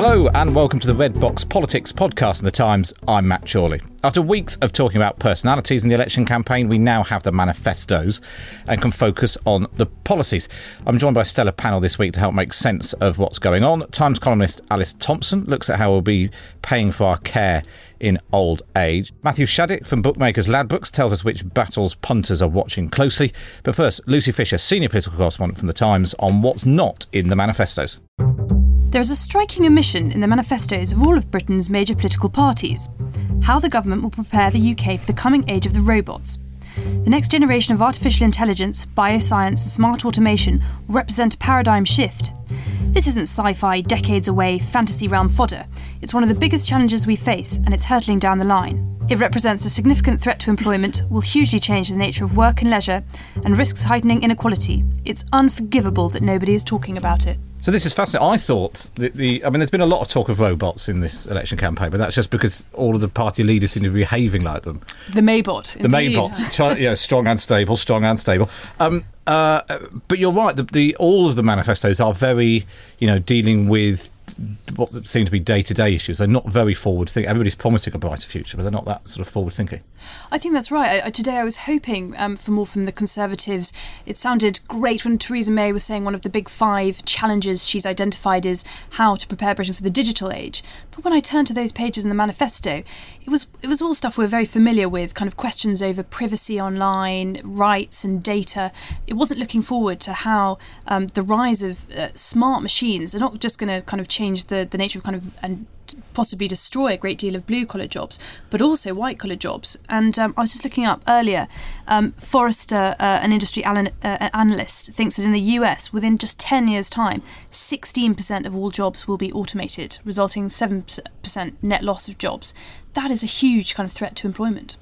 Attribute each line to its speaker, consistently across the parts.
Speaker 1: Hello and welcome to the Red Box Politics podcast in the Times. I'm Matt Chorley. After weeks of talking about personalities in the election campaign, we now have the manifestos and can focus on the policies. I'm joined by a stellar panel this week to help make sense of what's going on. Times columnist Alice Thompson looks at how we'll be paying for our care in old age. Matthew Shaddick from Bookmakers Ladbrokes tells us which battles punters are watching closely. But first, Lucy Fisher, senior political correspondent from the Times, on what's not in the manifestos.
Speaker 2: There is a striking omission in the manifestos of all of Britain's major political parties how the government will prepare the UK for the coming age of the robots. The next generation of artificial intelligence, bioscience, and smart automation will represent a paradigm shift. This isn't sci fi, decades away, fantasy realm fodder. It's one of the biggest challenges we face, and it's hurtling down the line. It represents a significant threat to employment, will hugely change the nature of work and leisure, and risks heightening inequality. It's unforgivable that nobody is talking about it.
Speaker 1: So this is fascinating. I thought the, the I mean, there's been a lot of talk of robots in this election campaign, but that's just because all of the party leaders seem to be behaving like them.
Speaker 2: The Maybot.
Speaker 1: The Maybot, yeah, strong and stable, strong and stable. Um, uh, but you're right. The, the all of the manifestos are very, you know, dealing with what seem to be day to day issues. They're not very forward thinking. Everybody's promising a brighter future, but they're not that sort of forward thinking.
Speaker 2: I think that's right. I, today I was hoping um, for more from the Conservatives. It sounded great when Theresa May was saying one of the big five challenges she's identified is how to prepare Britain for the digital age. But when I turned to those pages in the manifesto, it was it was all stuff we're very familiar with, kind of questions over privacy online, rights and data. It wasn't looking forward to how um, the rise of uh, smart machines are not just going to kind of change the, the nature of kind of and possibly destroy a great deal of blue collar jobs, but also white collar jobs. And um, I was just looking up earlier, um, Forrester, uh, an industry uh, analyst, thinks that in the US, within just 10 years' time, 16% of all jobs will be automated, resulting in 7% net loss of jobs. That is a huge kind of threat to employment.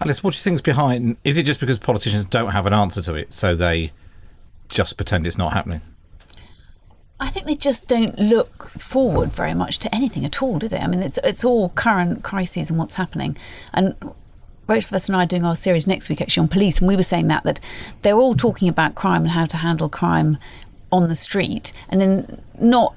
Speaker 1: Alice, what do you think is behind? Is it just because politicians don't have an answer to it, so they just pretend it's not happening?
Speaker 3: I think they just don't look forward very much to anything at all, do they? I mean, it's it's all current crises and what's happening. And Rachel Sylvester and I are doing our series next week actually on police, and we were saying that that they're all talking about crime and how to handle crime on the street, and then not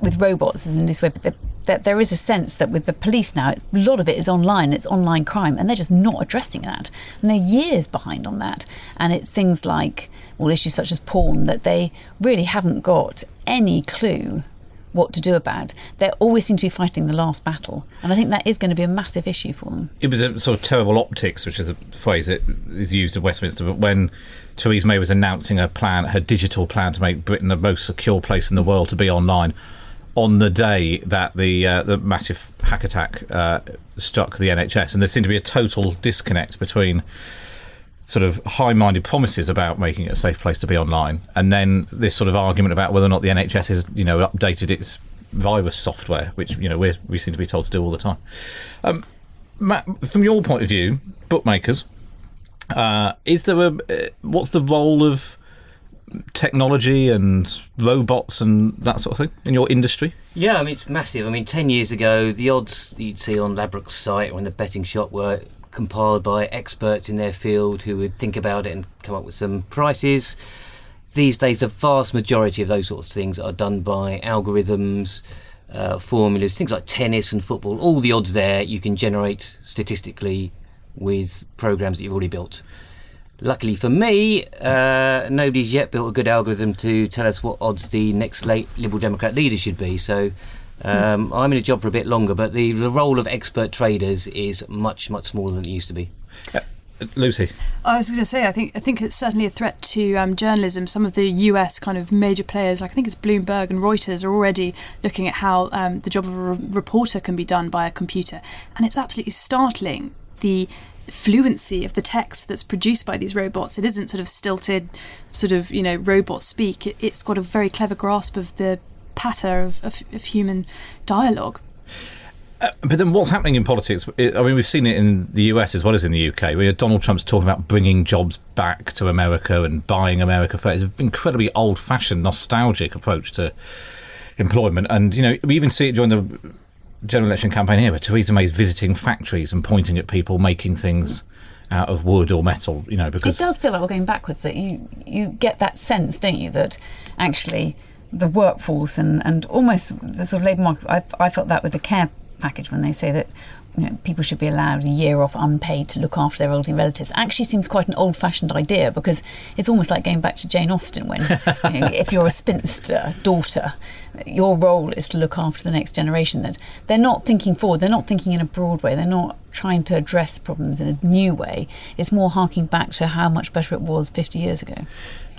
Speaker 3: with robots in this way, but that there is a sense that with the police now, a lot of it is online, it's online crime, and they're just not addressing that. And they're years behind on that. And it's things like, well, issues such as porn that they really haven't got any clue what to do about. They always seem to be fighting the last battle, and I think that is going to be a massive issue for them.
Speaker 1: It was a sort of terrible optics, which is a phrase that is used in Westminster. But when Theresa May was announcing her plan, her digital plan to make Britain the most secure place in the world to be online, on the day that the uh, the massive hack attack uh, struck the NHS, and there seemed to be a total disconnect between sort of high-minded promises about making it a safe place to be online, and then this sort of argument about whether or not the NHS has, you know, updated its virus software, which you know we we seem to be told to do all the time. Um, Matt, from your point of view, bookmakers, uh, is there a uh, what's the role of technology and robots and that sort of thing in your industry?
Speaker 4: Yeah, I mean it's massive. I mean, ten years ago, the odds you'd see on Ladbrokes' site or in the betting shop were compiled by experts in their field who would think about it and come up with some prices. These days, the vast majority of those sorts of things are done by algorithms, uh, formulas, things like tennis and football. All the odds there you can generate statistically with programs that you've already built. Luckily for me, uh, nobody's yet built a good algorithm to tell us what odds the next late Liberal Democrat leader should be. So um, I'm in a job for a bit longer, but the, the role of expert traders is much, much smaller than it used to be.
Speaker 1: Lucy.
Speaker 2: I was going to say, I think I think it's certainly a threat to um, journalism. Some of the US kind of major players, like I think it's Bloomberg and Reuters, are already looking at how um, the job of a re- reporter can be done by a computer, and it's absolutely startling the fluency of the text that's produced by these robots. It isn't sort of stilted, sort of you know robot speak. It, has got a very clever grasp of the patter of, of, of human dialogue.
Speaker 1: Uh, but then what's happening in politics? I mean, we've seen it in the US as well as in the UK. Where Donald Trump's talking about bringing jobs back to America and buying America first. It's an incredibly old-fashioned, nostalgic approach to employment. And, you know, we even see it during the general election campaign here where Theresa May's visiting factories and pointing at people making things out of wood or metal, you know, because...
Speaker 3: It does feel like we're going backwards, that you, you get that sense, don't you, that actually the workforce and, and almost the sort of labour market, I, I felt that with the care package when they say that you know, people should be allowed a year off unpaid to look after their elderly relatives actually seems quite an old fashioned idea because it's almost like going back to Jane Austen when you know, if you're a spinster daughter, your role is to look after the next generation. That they're not thinking forward, they're not thinking in a broad way, they're not trying to address problems in a new way. It's more harking back to how much better it was 50 years ago.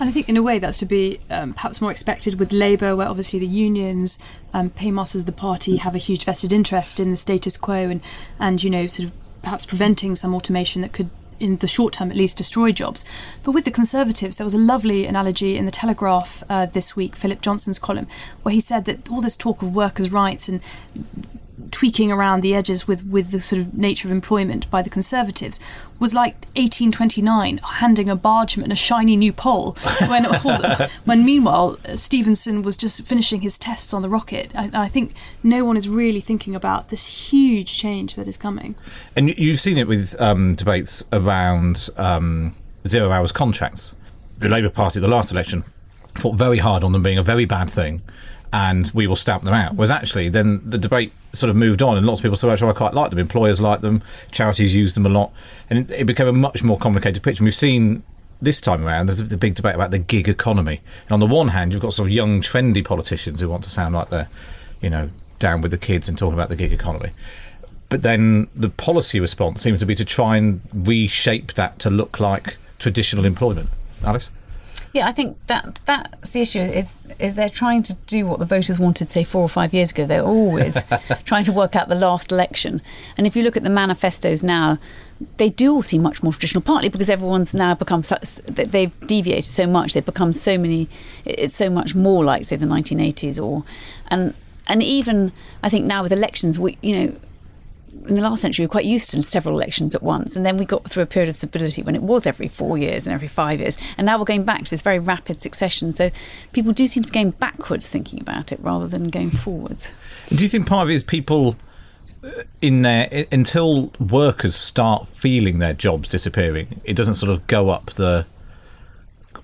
Speaker 2: And I think, in a way, that's to be um, perhaps more expected with Labour, where obviously the unions, um, paymasters, the party, have a huge vested interest in the status quo and, and you know, sort of perhaps preventing some automation that could in the short term at least destroy jobs. But with the Conservatives, there was a lovely analogy in the Telegraph uh, this week, Philip Johnston's column, where he said that all this talk of workers' rights and tweaking around the edges with, with the sort of nature of employment by the Conservatives was like 1829 handing a bargeman a shiny new pole when, when meanwhile Stephenson was just finishing his tests on the rocket. I, I think no one is really thinking about this huge change that is coming.
Speaker 1: And you've seen it with um, debates around um, zero hours contracts. The Labour Party, the last election, fought very hard on them being a very bad thing and we will stamp them out. Whereas actually, then the debate sort of moved on, and lots of people said, actually, I quite like them. Employers like them, charities use them a lot, and it, became a much more complicated picture. And we've seen this time around, there's the big debate about the gig economy. And on the one hand, you've got sort of young, trendy politicians who want to sound like they're, you know, down with the kids and talking about the gig economy. But then the policy response seems to be to try and reshape that to look like traditional employment. Alice?
Speaker 3: Yeah, I think that that's the issue is is they're trying to do what the voters wanted, say four or five years ago. They're always trying to work out the last election. And if you look at the manifestos now, they do all seem much more traditional. Partly because everyone's now become such, that they've deviated so much. They've become so many. It's so much more like say the 1980s or and and even I think now with elections, we you know in the last century, we were quite used to several elections at once. And then we got through a period of stability when it was every four years and every five years. And now we're going back to this very rapid succession. So people do seem to be going backwards thinking about it rather than going forwards.
Speaker 1: Do you think part of it is people uh, in there until workers start feeling their jobs disappearing, it doesn't sort of go up the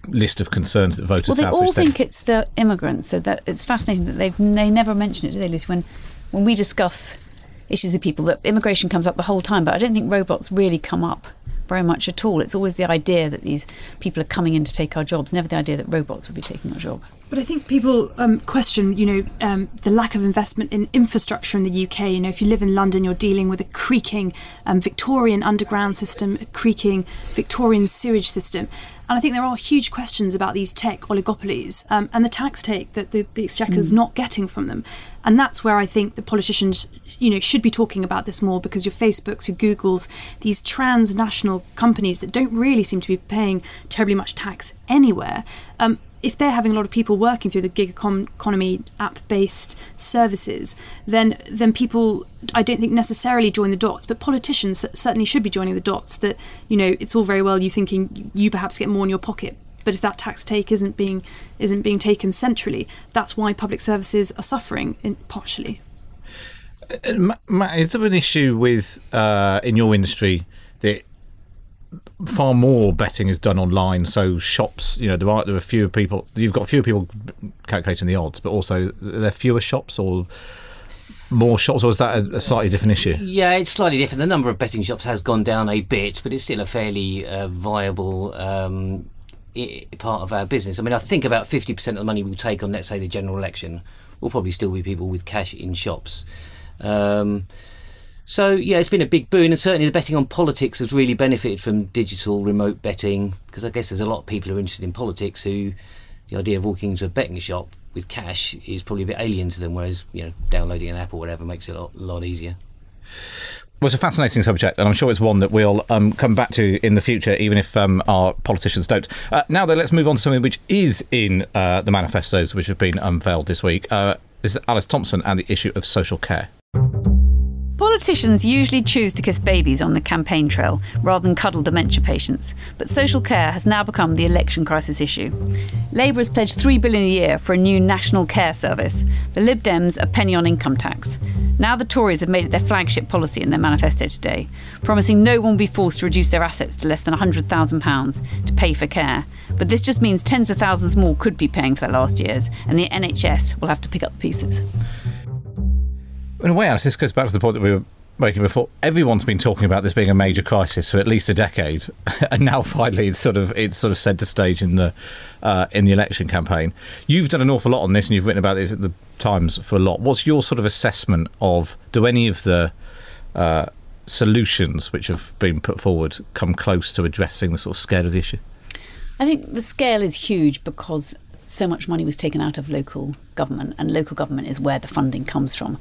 Speaker 1: list of concerns that voters
Speaker 3: well, they
Speaker 1: have?
Speaker 3: all think it's the immigrants. So that it's fascinating that they've they never mention it, do they, Lucy? When when we discuss issues with people that immigration comes up the whole time, but I don't think robots really come up very much at all. It's always the idea that these people are coming in to take our jobs, never the idea that robots would be taking our job.
Speaker 2: But I think people um, question, you know, um, the lack of investment in infrastructure in the UK. You know, if you live in London, you're dealing with a creaking um, Victorian underground system, a creaking Victorian sewage system. And I think there are huge questions about these tech oligopolies um, and the tax take that the, the Exchequer is mm. not getting from them. And that's where I think the politicians, you know, should be talking about this more because your Facebooks, your Googles, these transnational companies that don't really seem to be paying terribly much tax anywhere, um, if they're having a lot of people working through the gig economy app-based services, then then people I don't think necessarily join the dots, but politicians certainly should be joining the dots. That you know it's all very well you thinking you perhaps get more in your pocket, but if that tax take isn't being isn't being taken centrally, that's why public services are suffering in, partially.
Speaker 1: Uh, Matt, is there an issue with uh, in your industry that far more betting is done online. So shops, you know, there are there are fewer people. You've got fewer people calculating the odds, but also there are fewer shops or more shops, or is that a, a slightly different issue?
Speaker 4: Yeah, it's slightly different. The number of betting shops has gone down a bit, but it's still a fairly uh, viable um, i- part of our business. I mean, I think about 50% of the money we'll take on, let's say, the general election will probably still be people with cash in shops. Um, so, yeah, it's been a big boon, and certainly the betting on politics has really benefited from digital remote betting because I guess there's a lot of people who are interested in politics who the idea of walking into a betting shop with cash is probably a bit alien to them, whereas, you know, downloading an app or whatever makes it a lot, lot easier.
Speaker 1: Well, it's a fascinating subject, and I'm sure it's one that we'll um, come back to in the future, even if um, our politicians don't. Uh, now, though, let's move on to something which is in uh, the manifestos which have been unveiled this week. Uh, this is Alice Thompson and the issue of social care.
Speaker 3: Politicians usually choose to kiss babies on the campaign trail rather than cuddle dementia patients, but social care has now become the election crisis issue. Labour has pledged 3 billion a year for a new national care service. The Lib Dems a penny on income tax. Now the Tories have made it their flagship policy in their manifesto today, promising no one will be forced to reduce their assets to less than £100,000 to pay for care. But this just means tens of thousands more could be paying for their last years, and the NHS will have to pick up the pieces.
Speaker 1: In a way, Alice, this goes back to the point that we were making before. Everyone's been talking about this being a major crisis for at least a decade, and now finally it's sort of it's sort of centre stage in the uh, in the election campaign. You've done an awful lot on this, and you've written about it at the Times for a lot. What's your sort of assessment of do any of the uh, solutions which have been put forward come close to addressing the sort of scale of the issue?
Speaker 3: I think the scale is huge because so much money was taken out of local government, and local government is where the funding comes from.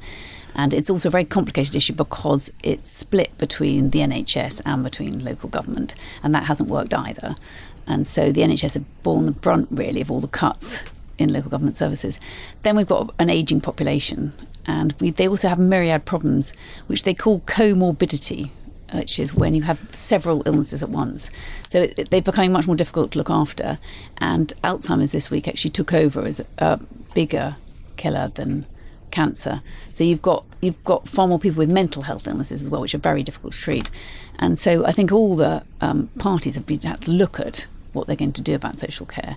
Speaker 3: And it's also a very complicated issue because it's split between the NHS and between local government, and that hasn't worked either. And so the NHS have borne the brunt, really, of all the cuts in local government services. Then we've got an ageing population, and we, they also have myriad problems, which they call comorbidity, which is when you have several illnesses at once. So it, they're becoming much more difficult to look after. And Alzheimer's this week actually took over as a bigger killer than cancer. So you've got you've got far more people with mental health illnesses as well, which are very difficult to treat. And so I think all the um, parties have been had to look at what they're going to do about social care.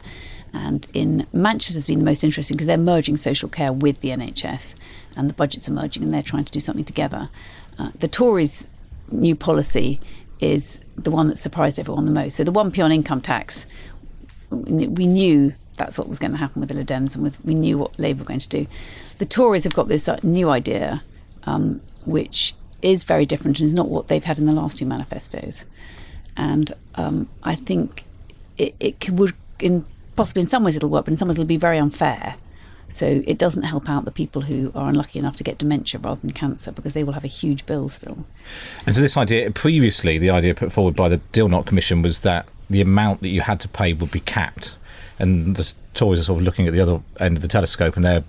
Speaker 3: And in Manchester has been the most interesting because they're merging social care with the NHS, and the budgets are merging, and they're trying to do something together. Uh, the Tories' new policy is the one that surprised everyone the most. So the one p on income tax, we knew that's what was going to happen with the Lib Dems, and with, we knew what Labour were going to do. The Tories have got this uh, new idea, um, which is very different and is not what they've had in the last two manifestos. And um, I think it, it would, in, possibly in some ways it'll work, but in some ways it'll be very unfair. So it doesn't help out the people who are unlucky enough to get dementia rather than cancer because they will have a huge bill still.
Speaker 1: And so this idea, previously, the idea put forward by the Dilnot Commission was that the amount that you had to pay would be capped. And the Tories are sort of looking at the other end of the telescope and they're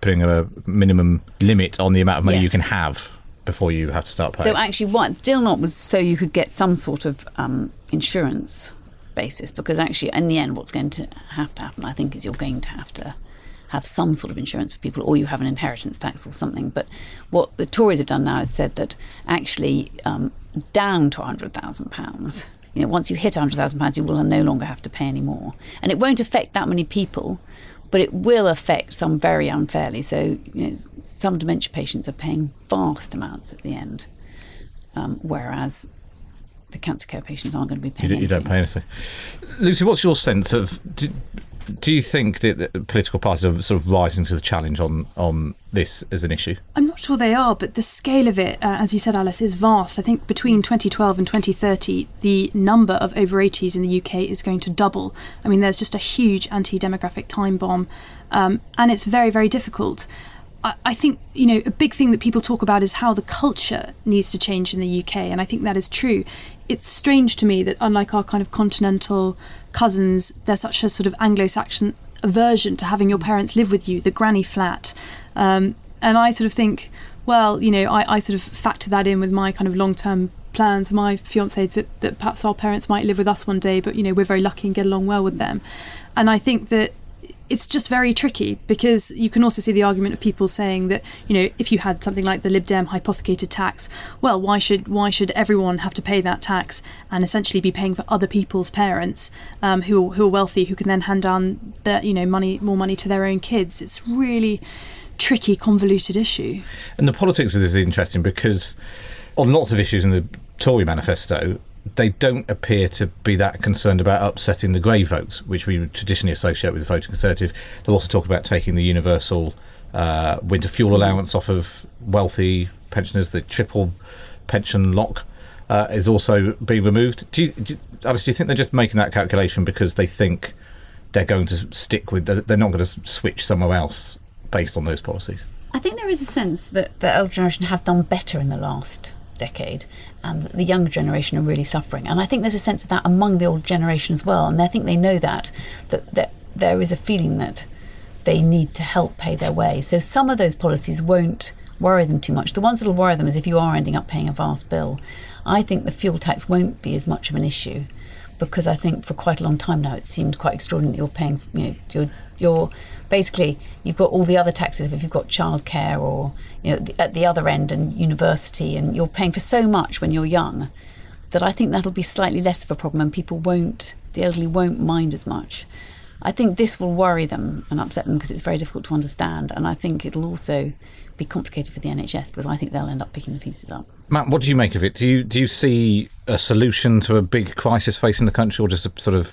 Speaker 1: putting a minimum limit on the amount of money
Speaker 3: Yes.
Speaker 1: you can have before you have to start paying.
Speaker 3: So actually, what Dilnot was so you could get some sort of um, insurance basis because actually, in the end, what's going to have to happen, I think, is you're going to have to have some sort of insurance for people, or you have an inheritance tax or something. But what the Tories have done now is said that actually um, down to hundred thousand pounds. You know, once you hit hundred thousand pounds, you will no longer have to pay any more, and it won't affect that many people. But it will affect some very unfairly. So, you know, some dementia patients are paying vast amounts at the end um, whereas the cancer care patients aren't going to be
Speaker 1: you,
Speaker 3: paying.
Speaker 1: don't- you don't pay anything. Lucy, what's your sense of. Do, do you think that political parties are sort of rising to the challenge on, on this as an issue?
Speaker 2: I'm not sure they are, but the scale of it, uh, as you said, Alice, is vast. I think between 2012 and 2030, the number of over 80s in the UK is going to double. I mean, there's just a huge anti demographic time bomb, um, and it's very, very difficult. I, I think, you know, a big thing that people talk about is how the culture needs to change in the UK, and I think that is true. It's strange to me that, unlike our kind of continental cousins, there's such a sort of Anglo Saxon aversion to having your parents live with you, the granny flat. Um, and I sort of think, well, you know, I, I sort of factor that in with my kind of long term plans my fiance that, that perhaps our parents might live with us one day, but, you know, we're very lucky and get along well with them. And I think that it's just very tricky because you can also see the argument of people saying that you know if you had something like the Lib Dem hypothecated tax, well, why should why should everyone have to pay that tax and essentially be paying for other people's parents um, who who are wealthy who can then hand down their you know money more money to their own kids? It's really tricky, convoluted issue.
Speaker 1: And the politics of this is interesting because on lots of issues in the Tory manifesto, they don't appear to be that concerned about upsetting the grey votes, which we traditionally associate with the voting Conservative. They'll also talk about taking the universal uh, winter fuel allowance off of wealthy pensioners. The triple pension lock uh, is also being removed. Do you, do, Alice, do you think they're just making that calculation because they think they're going to stick with, they're not going to switch somewhere else based on those policies?
Speaker 3: I think there is a sense that the elder generation have done better in the last decade and the younger generation are really suffering. And I think there's a sense of that among the old generation as well. And I think they know that, that, that there is a feeling that they need to help pay their way. So some of those policies won't worry them too much. The ones that will worry them is if you are ending up paying a vast bill. I think the fuel tax won't be as much of an issue because I think for quite a long time now it seemed quite extraordinary that you're paying, you know, you're, you're basically you've got all the other taxes if you've got childcare or you know the, at the other end and university and you're paying for so much when you're young that I think that'll be slightly less of a problem and people won't the elderly won't mind as much. I think this will worry them and upset them because it's very difficult to understand and I think it'll also be complicated for the NHS because I think they'll end up picking the pieces up.
Speaker 1: Matt, what do you make of it? Do you do you see a solution to a big crisis facing the country, or just a sort of?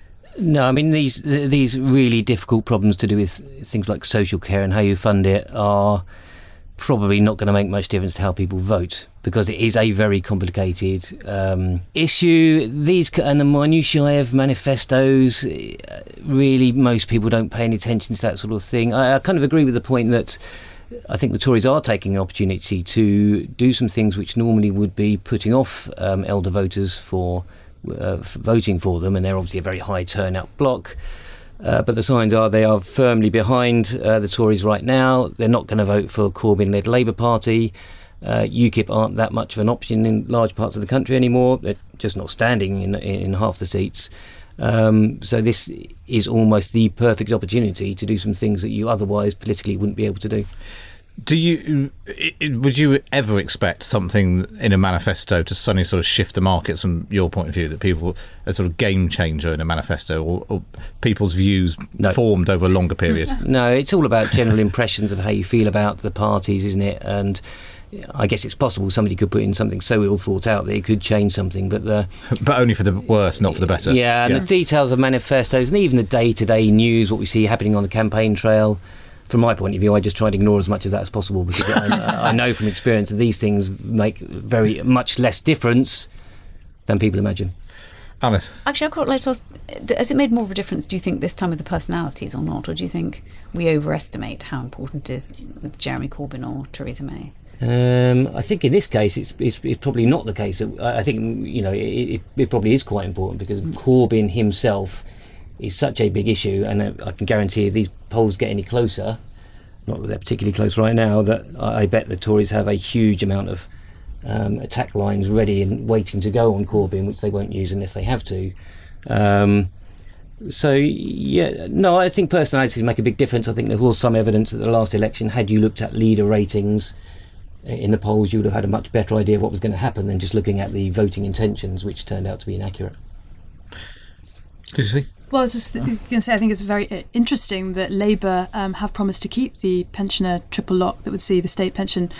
Speaker 4: No, I mean these these really difficult problems to do with things like social care and how you fund it are probably not going to make much difference to how people vote because it is a very complicated um, issue. These and the minutiae of manifestos, uh, really, most people don't pay any attention to that sort of thing. I, I kind of agree with the point that. I think the Tories are taking an opportunity to do some things which normally would be putting off um, elder voters for uh, voting for them, and they're obviously a very high turnout block. Uh, but the signs are they are firmly behind uh, the Tories right now. They're not going to vote for Corbyn-led Labour Party. Uh, UKIP aren't that much of an option in large parts of the country anymore. They're just not standing in, in half the seats. Um, so this is almost the perfect opportunity to do some things that you otherwise politically wouldn't be able to do.
Speaker 1: Do you would you ever expect something in a manifesto to suddenly sort of shift the markets from your point of view that people a sort of game changer in a manifesto or, or people's views no. formed over a longer period?
Speaker 4: No, it's all about general impressions of how you feel about the parties, isn't it? And I guess it's possible somebody could put in something so ill thought out that it could change something, but the
Speaker 1: but only for the worse, not for the better.
Speaker 4: Yeah, and yeah. the details of manifestos and even the day to day news, what we see happening on the campaign trail. From my point of view, I just try to ignore as much of that as possible because I, I know from experience that these things make very much less difference than people imagine.
Speaker 1: Alice.
Speaker 3: Actually, I'd quite like to ask has it made more of a difference, do you think, this time with the personalities or not? Or do you think we overestimate how important it is with Jeremy Corbyn or Theresa May?
Speaker 4: Um, I think in this case, it's, it's, it's, probably not the case. I think you know it, it, it probably is quite important because mm. Corbyn himself is such a big issue, and I can guarantee if these polls get any closer, not that they're particularly close right now, that I bet the Tories have a huge amount of um, attack lines ready and waiting to go on Corbyn, which they won't use unless they have to. Um, so yeah, no, I think personalities make a big difference. I think there was some evidence at the last election. Had you looked at leader ratings in the polls, you would have had a much better idea of what was going to happen than just looking at the voting intentions, which turned out to be inaccurate.
Speaker 1: Did you see?
Speaker 2: Well, I was just going to say, I think it's very uh, interesting that Labour um, have promised to keep the pensioner triple lock that would see the state pension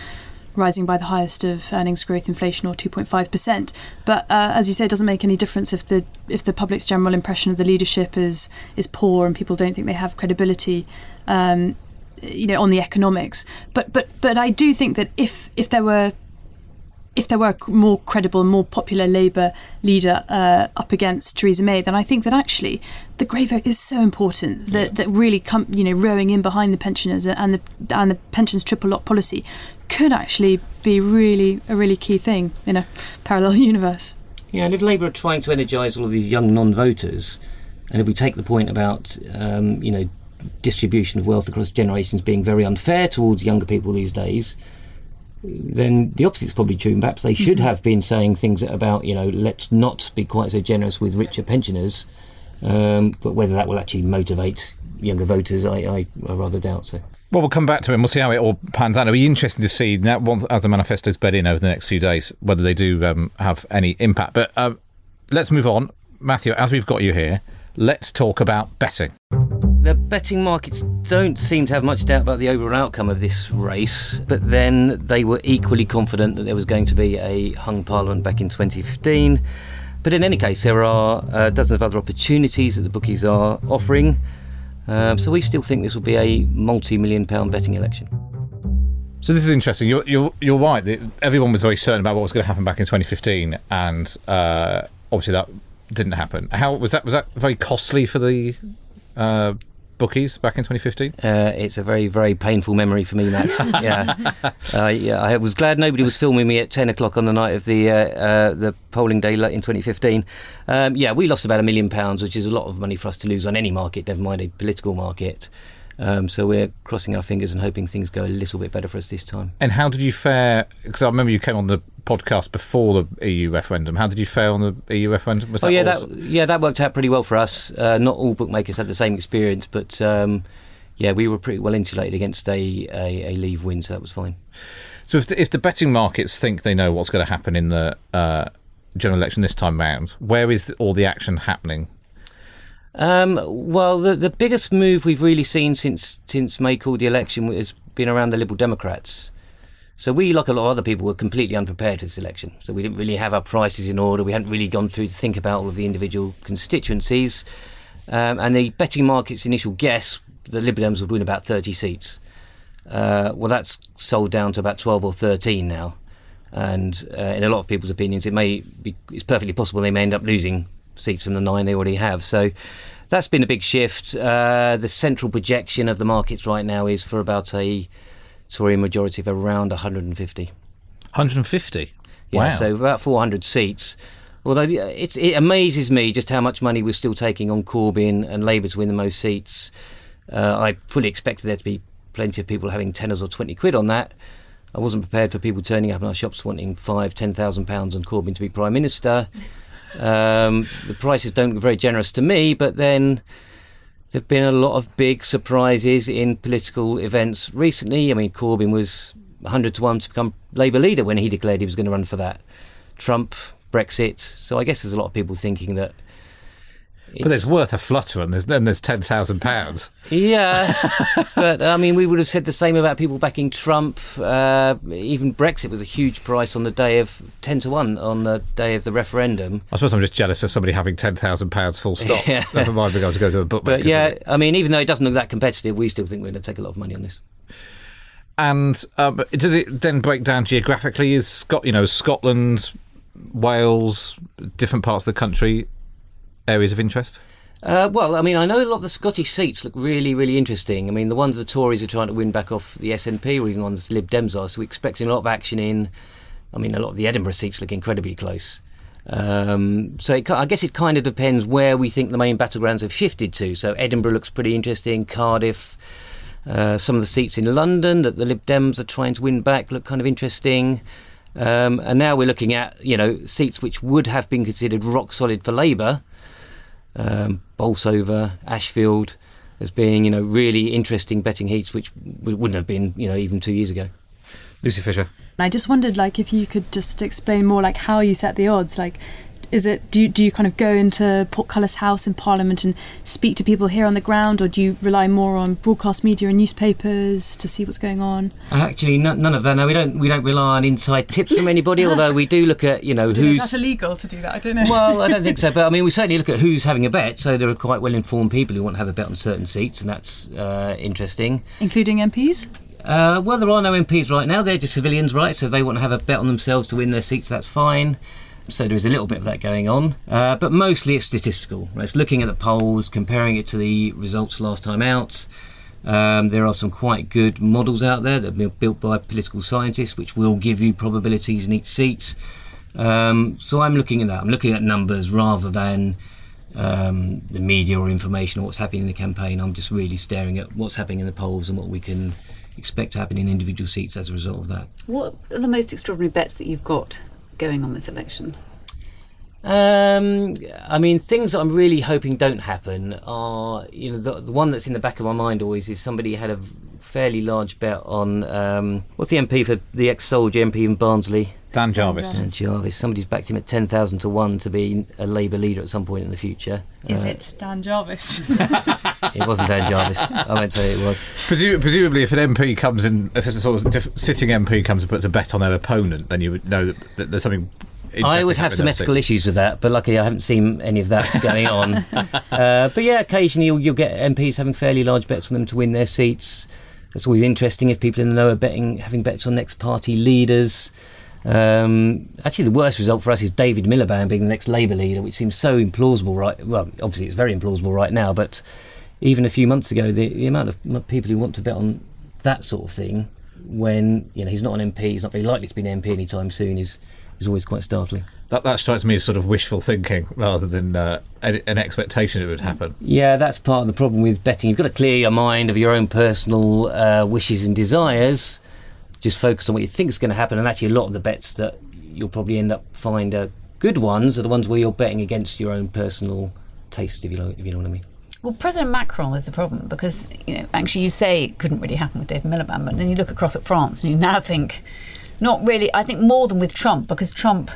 Speaker 2: rising by the highest of earnings growth inflation or 2.5%. But uh, as you say, it doesn't make any difference if the if the public's general impression of the leadership is is poor and people don't think they have credibility. Um, you know, on the economics, but but but I do think that if if there were if there were a more credible, more popular Labour leader uh, up against Theresa May, then I think that actually the grey vote is so important that, yeah. that really come, you know, rowing in behind the pensioners and the and the pensions triple lock policy could actually be really a really key thing in a parallel universe.
Speaker 4: Yeah, and if Labour are trying to energise all of these young non-voters, and if we take the point about um, you know distribution of wealth across generations being very unfair towards younger people these days then the opposite is probably true. Perhaps they should mm-hmm. have been saying things about, you know, let's not be quite so generous with richer pensioners. Um, but whether that will actually motivate younger voters, I, I, I, rather doubt so.
Speaker 1: Well, we'll come back to it and we'll see how it all pans out. It'll be interesting to see now, once, as the manifestos bed in over the next few days, whether they do um, have any impact. But um, let's move on. Matthew, as we've got you here, let's talk about betting.
Speaker 4: The betting markets don't seem to have much doubt about the overall outcome of this race, but then they were equally confident that there was going to be a hung parliament back in 2015. But in any case, there are uh, dozens of other opportunities that the bookies are offering. Um, so we still think this will be a multi-million pound betting election.
Speaker 1: So this is interesting. You're you're, you're right. Everyone was very certain about what was going to happen back in 2015, and uh, obviously that didn't happen. How was that? Was that very costly for the uh, bookies back in 2015?
Speaker 4: Uh, it's a very, very painful memory for me, Max. yeah. Uh, yeah, I was glad nobody was filming me at 10 o'clock on the night of the uh, uh the polling day in 2015. Um, yeah, we lost about a million pounds, which is a lot of money for us to lose on any market, never mind a political market. Um, so we're crossing our fingers and hoping things go a little bit better for us this time.
Speaker 1: And how did you fare? Because I remember you came on the podcast before the EU referendum. How did you fare on the EU referendum?
Speaker 4: Was oh yeah, that yeah that worked out pretty well for us. Uh, not all bookmakers had the same experience, but um, yeah, we were pretty well insulated against a, a, a leave win, so that was fine.
Speaker 1: So if the, if the betting markets think they know what's going to happen in the uh, general election this time round, where is all the action happening
Speaker 4: um, well, the the biggest move we've really seen since since May called the election has been around the Liberal Democrats. So we, like a lot of other people, were completely unprepared for this election. So we didn't really have our prices in order. We hadn't really gone through to think about all of the individual constituencies. Um, and the betting market's initial guess, the Liberal Dems would win about 30 seats. Uh, well, that's sold down to about 12 or 13 now. And uh, in a lot of people's opinions, it may be, it's perfectly possible they may end up losing seats from the nine they already have. So that's been a big shift. Uh, the central projection of the markets right now is for about a Tory majority of around 150.
Speaker 1: 150?
Speaker 4: Yeah, wow. so about 400 seats. Although it, it amazes me just how much money we're still taking on Corbyn and Labour to win the most seats. Uh, I fully expected there to be plenty of people having tenors or 20 quid on that. I wasn't prepared for people turning up in our shops wanting five, ten thousand pounds on Corbyn to be Prime Minister. Um, the prices don't look very generous to me, but then there've been a lot of big surprises in political events recently. I mean, Corbyn was 100 to 1 to become Labour leader when he declared he was going to run for that. Trump, Brexit. So I guess there's a lot of people thinking that
Speaker 1: but it's worth a flutter, and there's then there's ten thousand pounds.
Speaker 4: Yeah, but I mean, we would have said the same about people backing Trump. Uh, even Brexit was a huge price on the day of ten to one on the day of the referendum.
Speaker 1: I suppose I'm just jealous of somebody having ten thousand pounds full stop. Yeah. Never mind being able to go to a book.
Speaker 4: But yeah, I mean, even though it doesn't look that competitive, we still think we're going to take a lot of money on this.
Speaker 1: And um, does it then break down geographically? Is Scot, you know, Scotland, Wales, different parts of the country? Areas of interest?
Speaker 4: Uh, well, I mean, I know a lot of the Scottish seats look really, really interesting. I mean, the ones the Tories are trying to win back off the SNP, or even the ones Lib Dems are. So we're expecting a lot of action in. I mean, a lot of the Edinburgh seats look incredibly close. Um, so it, I guess it kind of depends where we think the main battlegrounds have shifted to. So Edinburgh looks pretty interesting. Cardiff, uh, some of the seats in London that the Lib Dems are trying to win back look kind of interesting. Um, and now we're looking at you know seats which would have been considered rock solid for Labour um, Bolsover, Ashfield as being you know really interesting betting heats, which wouldn't have been you know even two years ago.
Speaker 1: Lucy Fisher.
Speaker 2: I just wondered, like, if you could just explain more, like, how you set the odds. Like, Is it do you, do you kind of go into Portcullis House in Parliament and speak to people here on the ground, or do you rely more on broadcast media and newspapers to see what's going on?
Speaker 4: Actually, no, none of that. No, we don't. We don't rely on inside tips from anybody. although we do look at you know
Speaker 2: Is
Speaker 4: who's.
Speaker 2: that illegal to do that? I don't know.
Speaker 4: Well, I don't think so, but I mean, we certainly look at who's having a bet. So there are quite well-informed people who want to have a bet on certain seats, and that's uh, interesting.
Speaker 2: including MPs.
Speaker 4: Uh, well, there are no MPs right now. They're just civilians, right? So if they want to have a bet on themselves to win their seats. That's fine. So there is a little bit of that going on, uh, but mostly it's statistical. Right? It's looking at the polls, comparing it to the results last time out. Um, there are some quite good models out there that have been built by political scientists, which will give you probabilities in each seat. Um, so I'm looking at that. I'm looking at numbers rather than um, the media or information or what's happening in the campaign. I'm just really staring at what's happening in the polls and what we can expect to happen in individual seats as a result of that.
Speaker 3: What are the most extraordinary bets that you've got going on this election?
Speaker 4: Um, I mean, things that I'm really hoping don't happen are, you know, the, the one that's in the back of my mind always is somebody had a fairly large bet on um, what's the MP for the ex-soldier MP in Barnsley,
Speaker 1: Dan Jarvis.
Speaker 4: Dan Jarvis. Somebody's backed him at ten thousand to one to be a Labour leader at some point in the future.
Speaker 2: Is
Speaker 4: Uh,
Speaker 2: it Dan Jarvis?
Speaker 4: It wasn't Dan Jarvis. I won't say it was.
Speaker 1: Presu- presumably, if an MP comes in, if it's a sort of diff- sitting MP comes and puts a bet on their opponent, then you would know that, that there's something.
Speaker 4: I would have some ethical
Speaker 1: seat.
Speaker 4: issues with that, but luckily I haven't seen any of that going on. uh, but yeah, occasionally you'll, you'll get MPs having fairly large bets on them to win their seats. That's always interesting if people in the know are betting, having bets on next party leaders. Um, actually, the worst result for us is David Miliband being the next Labour leader, which seems so implausible. Right? Well, obviously it's very implausible right now, but even a few months ago, the, the amount of people who want to bet on that sort of thing, when you know he's not an MP, he's not very likely to be an MP anytime soon, is is always quite startling.
Speaker 1: That, that strikes me as sort of wishful thinking rather than uh, an, an expectation it would happen.
Speaker 4: Yeah, that's part of the problem with betting. You've got to clear your mind of your own personal uh, wishes and desires. Just focus on what you think is going to happen. And actually, a lot of the bets that you'll probably end up find are good ones are the ones where you're betting against your own personal taste, if you know, if you know what I mean.
Speaker 3: Well, President Macron is the problem because you know actually you say it couldn't really happen with David Miliband, but then you look across at France and you now think not really. I think more than with Trump because Trump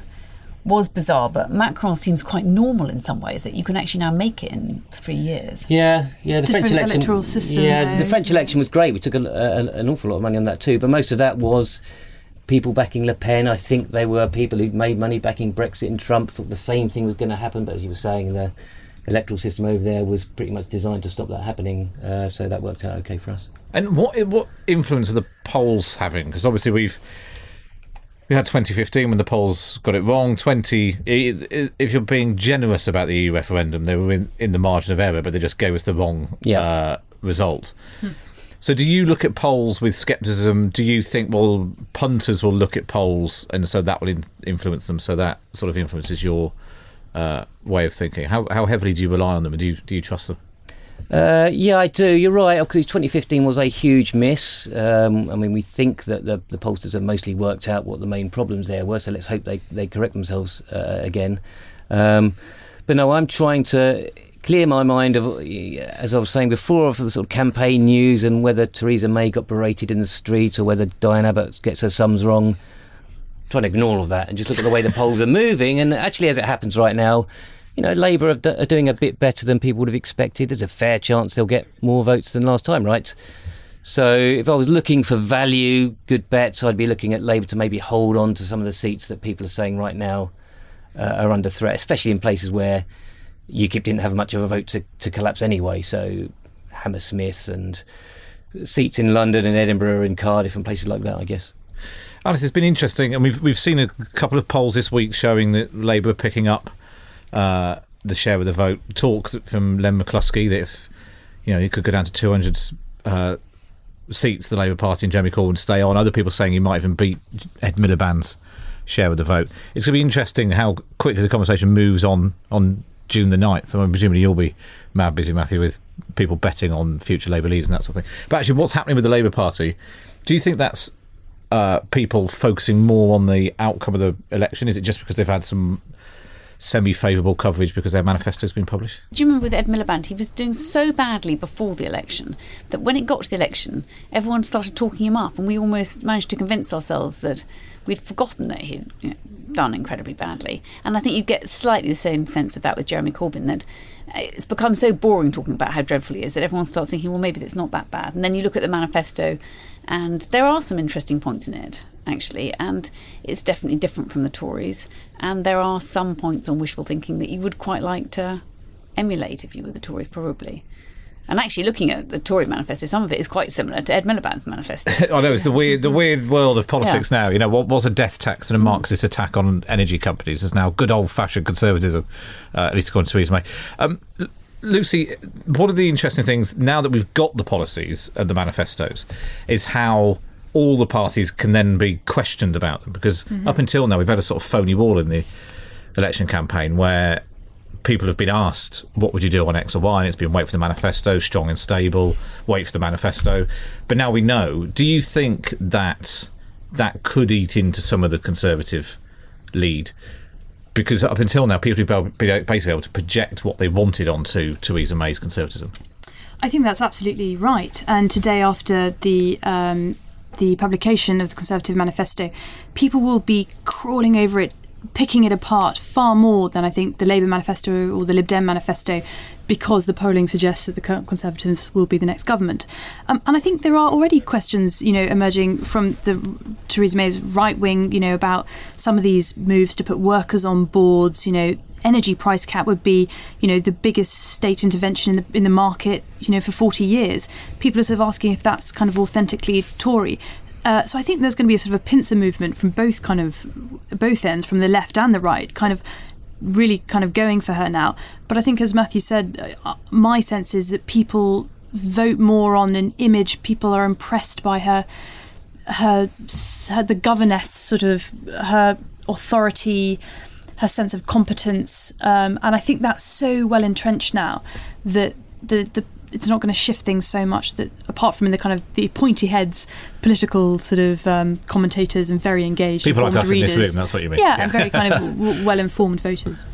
Speaker 3: was bizarre, but Macron seems quite normal in some ways that you can actually now make it in three years.
Speaker 4: Yeah, yeah.
Speaker 2: It's
Speaker 4: the French
Speaker 2: different
Speaker 4: election.
Speaker 2: electoral system
Speaker 4: yeah,
Speaker 2: there,
Speaker 4: the French election was great. We took a, a, an awful lot of money on that too, but most of that was people backing Le Pen. I think they were people who'd made money backing Brexit and Trump. Thought the same thing was going to happen, but as you were saying, the electoral system over there was pretty much designed to stop that happening. Uh, so that worked out okay for us.
Speaker 1: And what what influence are the polls having? Because obviously we've we had 2015 when the polls got it wrong. 20 i- i- if you're being generous about the EU referendum, they were in, in the margin of error, but they just gave us the wrong
Speaker 4: Yeah.
Speaker 1: uh, result. So do you look at polls with skepticism? Do you think well punters will look at polls and so that will in- influence them? So that sort of influences your uh, way of thinking. How how heavily do you rely on them? And do you do you trust them?
Speaker 4: Uh, yeah, I do. You're right. Because 2015 was a huge miss. Um, I mean, we think that the, the pollsters have mostly worked out what the main problems there were. So let's hope they, they correct themselves uh, again. Um, but no, I'm trying to clear my mind of, as I was saying before, of the sort of campaign news and whether Theresa May got berated in the street or whether Diane Abbott gets her sums wrong. Trying to ignore all of that and just look at the way the polls are moving. And actually, as it happens right now, you know, Labour are, d- are doing a bit better than people would have expected. There's a fair chance they'll get more votes than last time, right? So if I was looking for value, good bets, I'd be looking at Labour to maybe hold on to some of the seats that people are saying right now uh, are under threat, especially in places where UKIP didn't have much of a vote to, to collapse anyway. So Hammersmith and seats in London and Edinburgh and Cardiff and places like that, I guess.
Speaker 1: Alice, it's been interesting, and we've we've seen a couple of polls this week showing that Labour are picking up uh, the share of the vote. Talk from Len McCluskey that if you know he could go down to 200 uh, seats, the Labour Party and Jeremy Corbyn would stay on. Other people saying he might even beat Ed Miliband's share of the vote. It's going to be interesting how quickly the conversation moves on on June the 9th. I mean, presumably you'll be mad busy, Matthew, with people betting on future Labour leaders and that sort of thing. But actually, what's happening with the Labour Party? Do you think that's uh, people focusing more on the outcome of the election? Is it just because they've had some semi-favourable coverage because their manifesto's been published?
Speaker 3: Do you remember with Ed Miliband? He was doing so badly before the election that when it got to the election, everyone started talking him up, and we almost managed to convince ourselves that we'd forgotten that he'd you know, done incredibly badly. And I think you get slightly the same sense of that with Jeremy Corbyn that it's become so boring talking about how dreadful he is that everyone starts thinking, well, maybe it's not that bad. And then you look at the manifesto, and there are some interesting points in it, actually, and it's definitely different from the Tories. And there are some points on wishful thinking that you would quite like to emulate if you were the Tories, probably. And actually, looking at the Tory manifesto, some of it is quite similar to Ed Miliband's manifesto.
Speaker 1: I know it's the weird, the weird world of politics yeah. now. You know, what was a death tax and a Marxist attack on energy companies is now good old-fashioned conservatism, uh, at least according to Theresa May. Um, Lucy, one of the interesting things now that we've got the policies and the manifestos is how all the parties can then be questioned about them. Because mm-hmm. up until now, we've had a sort of phony wall in the election campaign where people have been asked, what would you do on X or Y? And it's been wait for the manifesto, strong and stable, wait for the manifesto. But now we know. Do you think that that could eat into some of the Conservative lead? Because up until now, people have been basically able to project what they wanted onto Theresa May's Conservatism.
Speaker 2: I think that's absolutely right. And today, after the um, the publication of the Conservative Manifesto, people will be crawling over it picking it apart far more than I think the Labour manifesto or the Lib Dem manifesto because the polling suggests that the Conservatives will be the next government. Um, and I think there are already questions, you know, emerging from the Theresa May's right wing, you know, about some of these moves to put workers on boards, you know, energy price cap would be, you know, the biggest state intervention in the in the market, you know, for 40 years. People are sort of asking if that's kind of authentically Tory. Uh, so I think there's going to be a sort of a pincer movement from both kind of both ends, from the left and the right, kind of really kind of going for her now. But I think, as Matthew said, uh, my sense is that people vote more on an image. People are impressed by her, her, her the governess, sort of her authority, her sense of competence, um, and I think that's so well entrenched now that the the it's not going to shift things so much that apart from in the kind of the pointy heads political sort of um, commentators and very engaged readers.
Speaker 1: people like us
Speaker 2: readers.
Speaker 1: in this room that's what you mean
Speaker 2: yeah, yeah. and very kind of w- well informed voters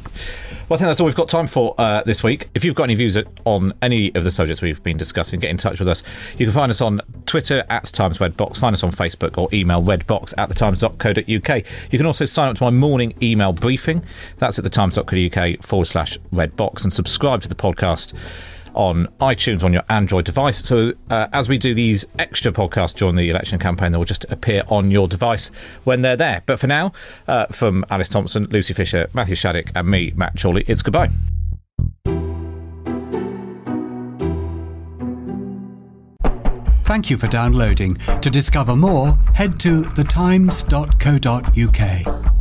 Speaker 1: well, I think that's all we've got time for uh, this week. If you've got any views on any of the subjects we've been discussing, get in touch with us. You can find us on Twitter at Times Redbox, find us on Facebook, or email redbox at thetimes.co.uk. You can also sign up to my morning email briefing. That's at thetimes.co.uk forward slash redbox and subscribe to the podcast on iTunes on your Android device. So uh, as we do these extra podcasts during the election campaign, they will just appear on your device when they're there. But for now, uh, from Alice Thomson, Lucy Fisher, Matthew Shattuck, and me, Matt Chorley, it's goodbye.
Speaker 5: Thank you for downloading. To discover more, head to thetimes.co.uk.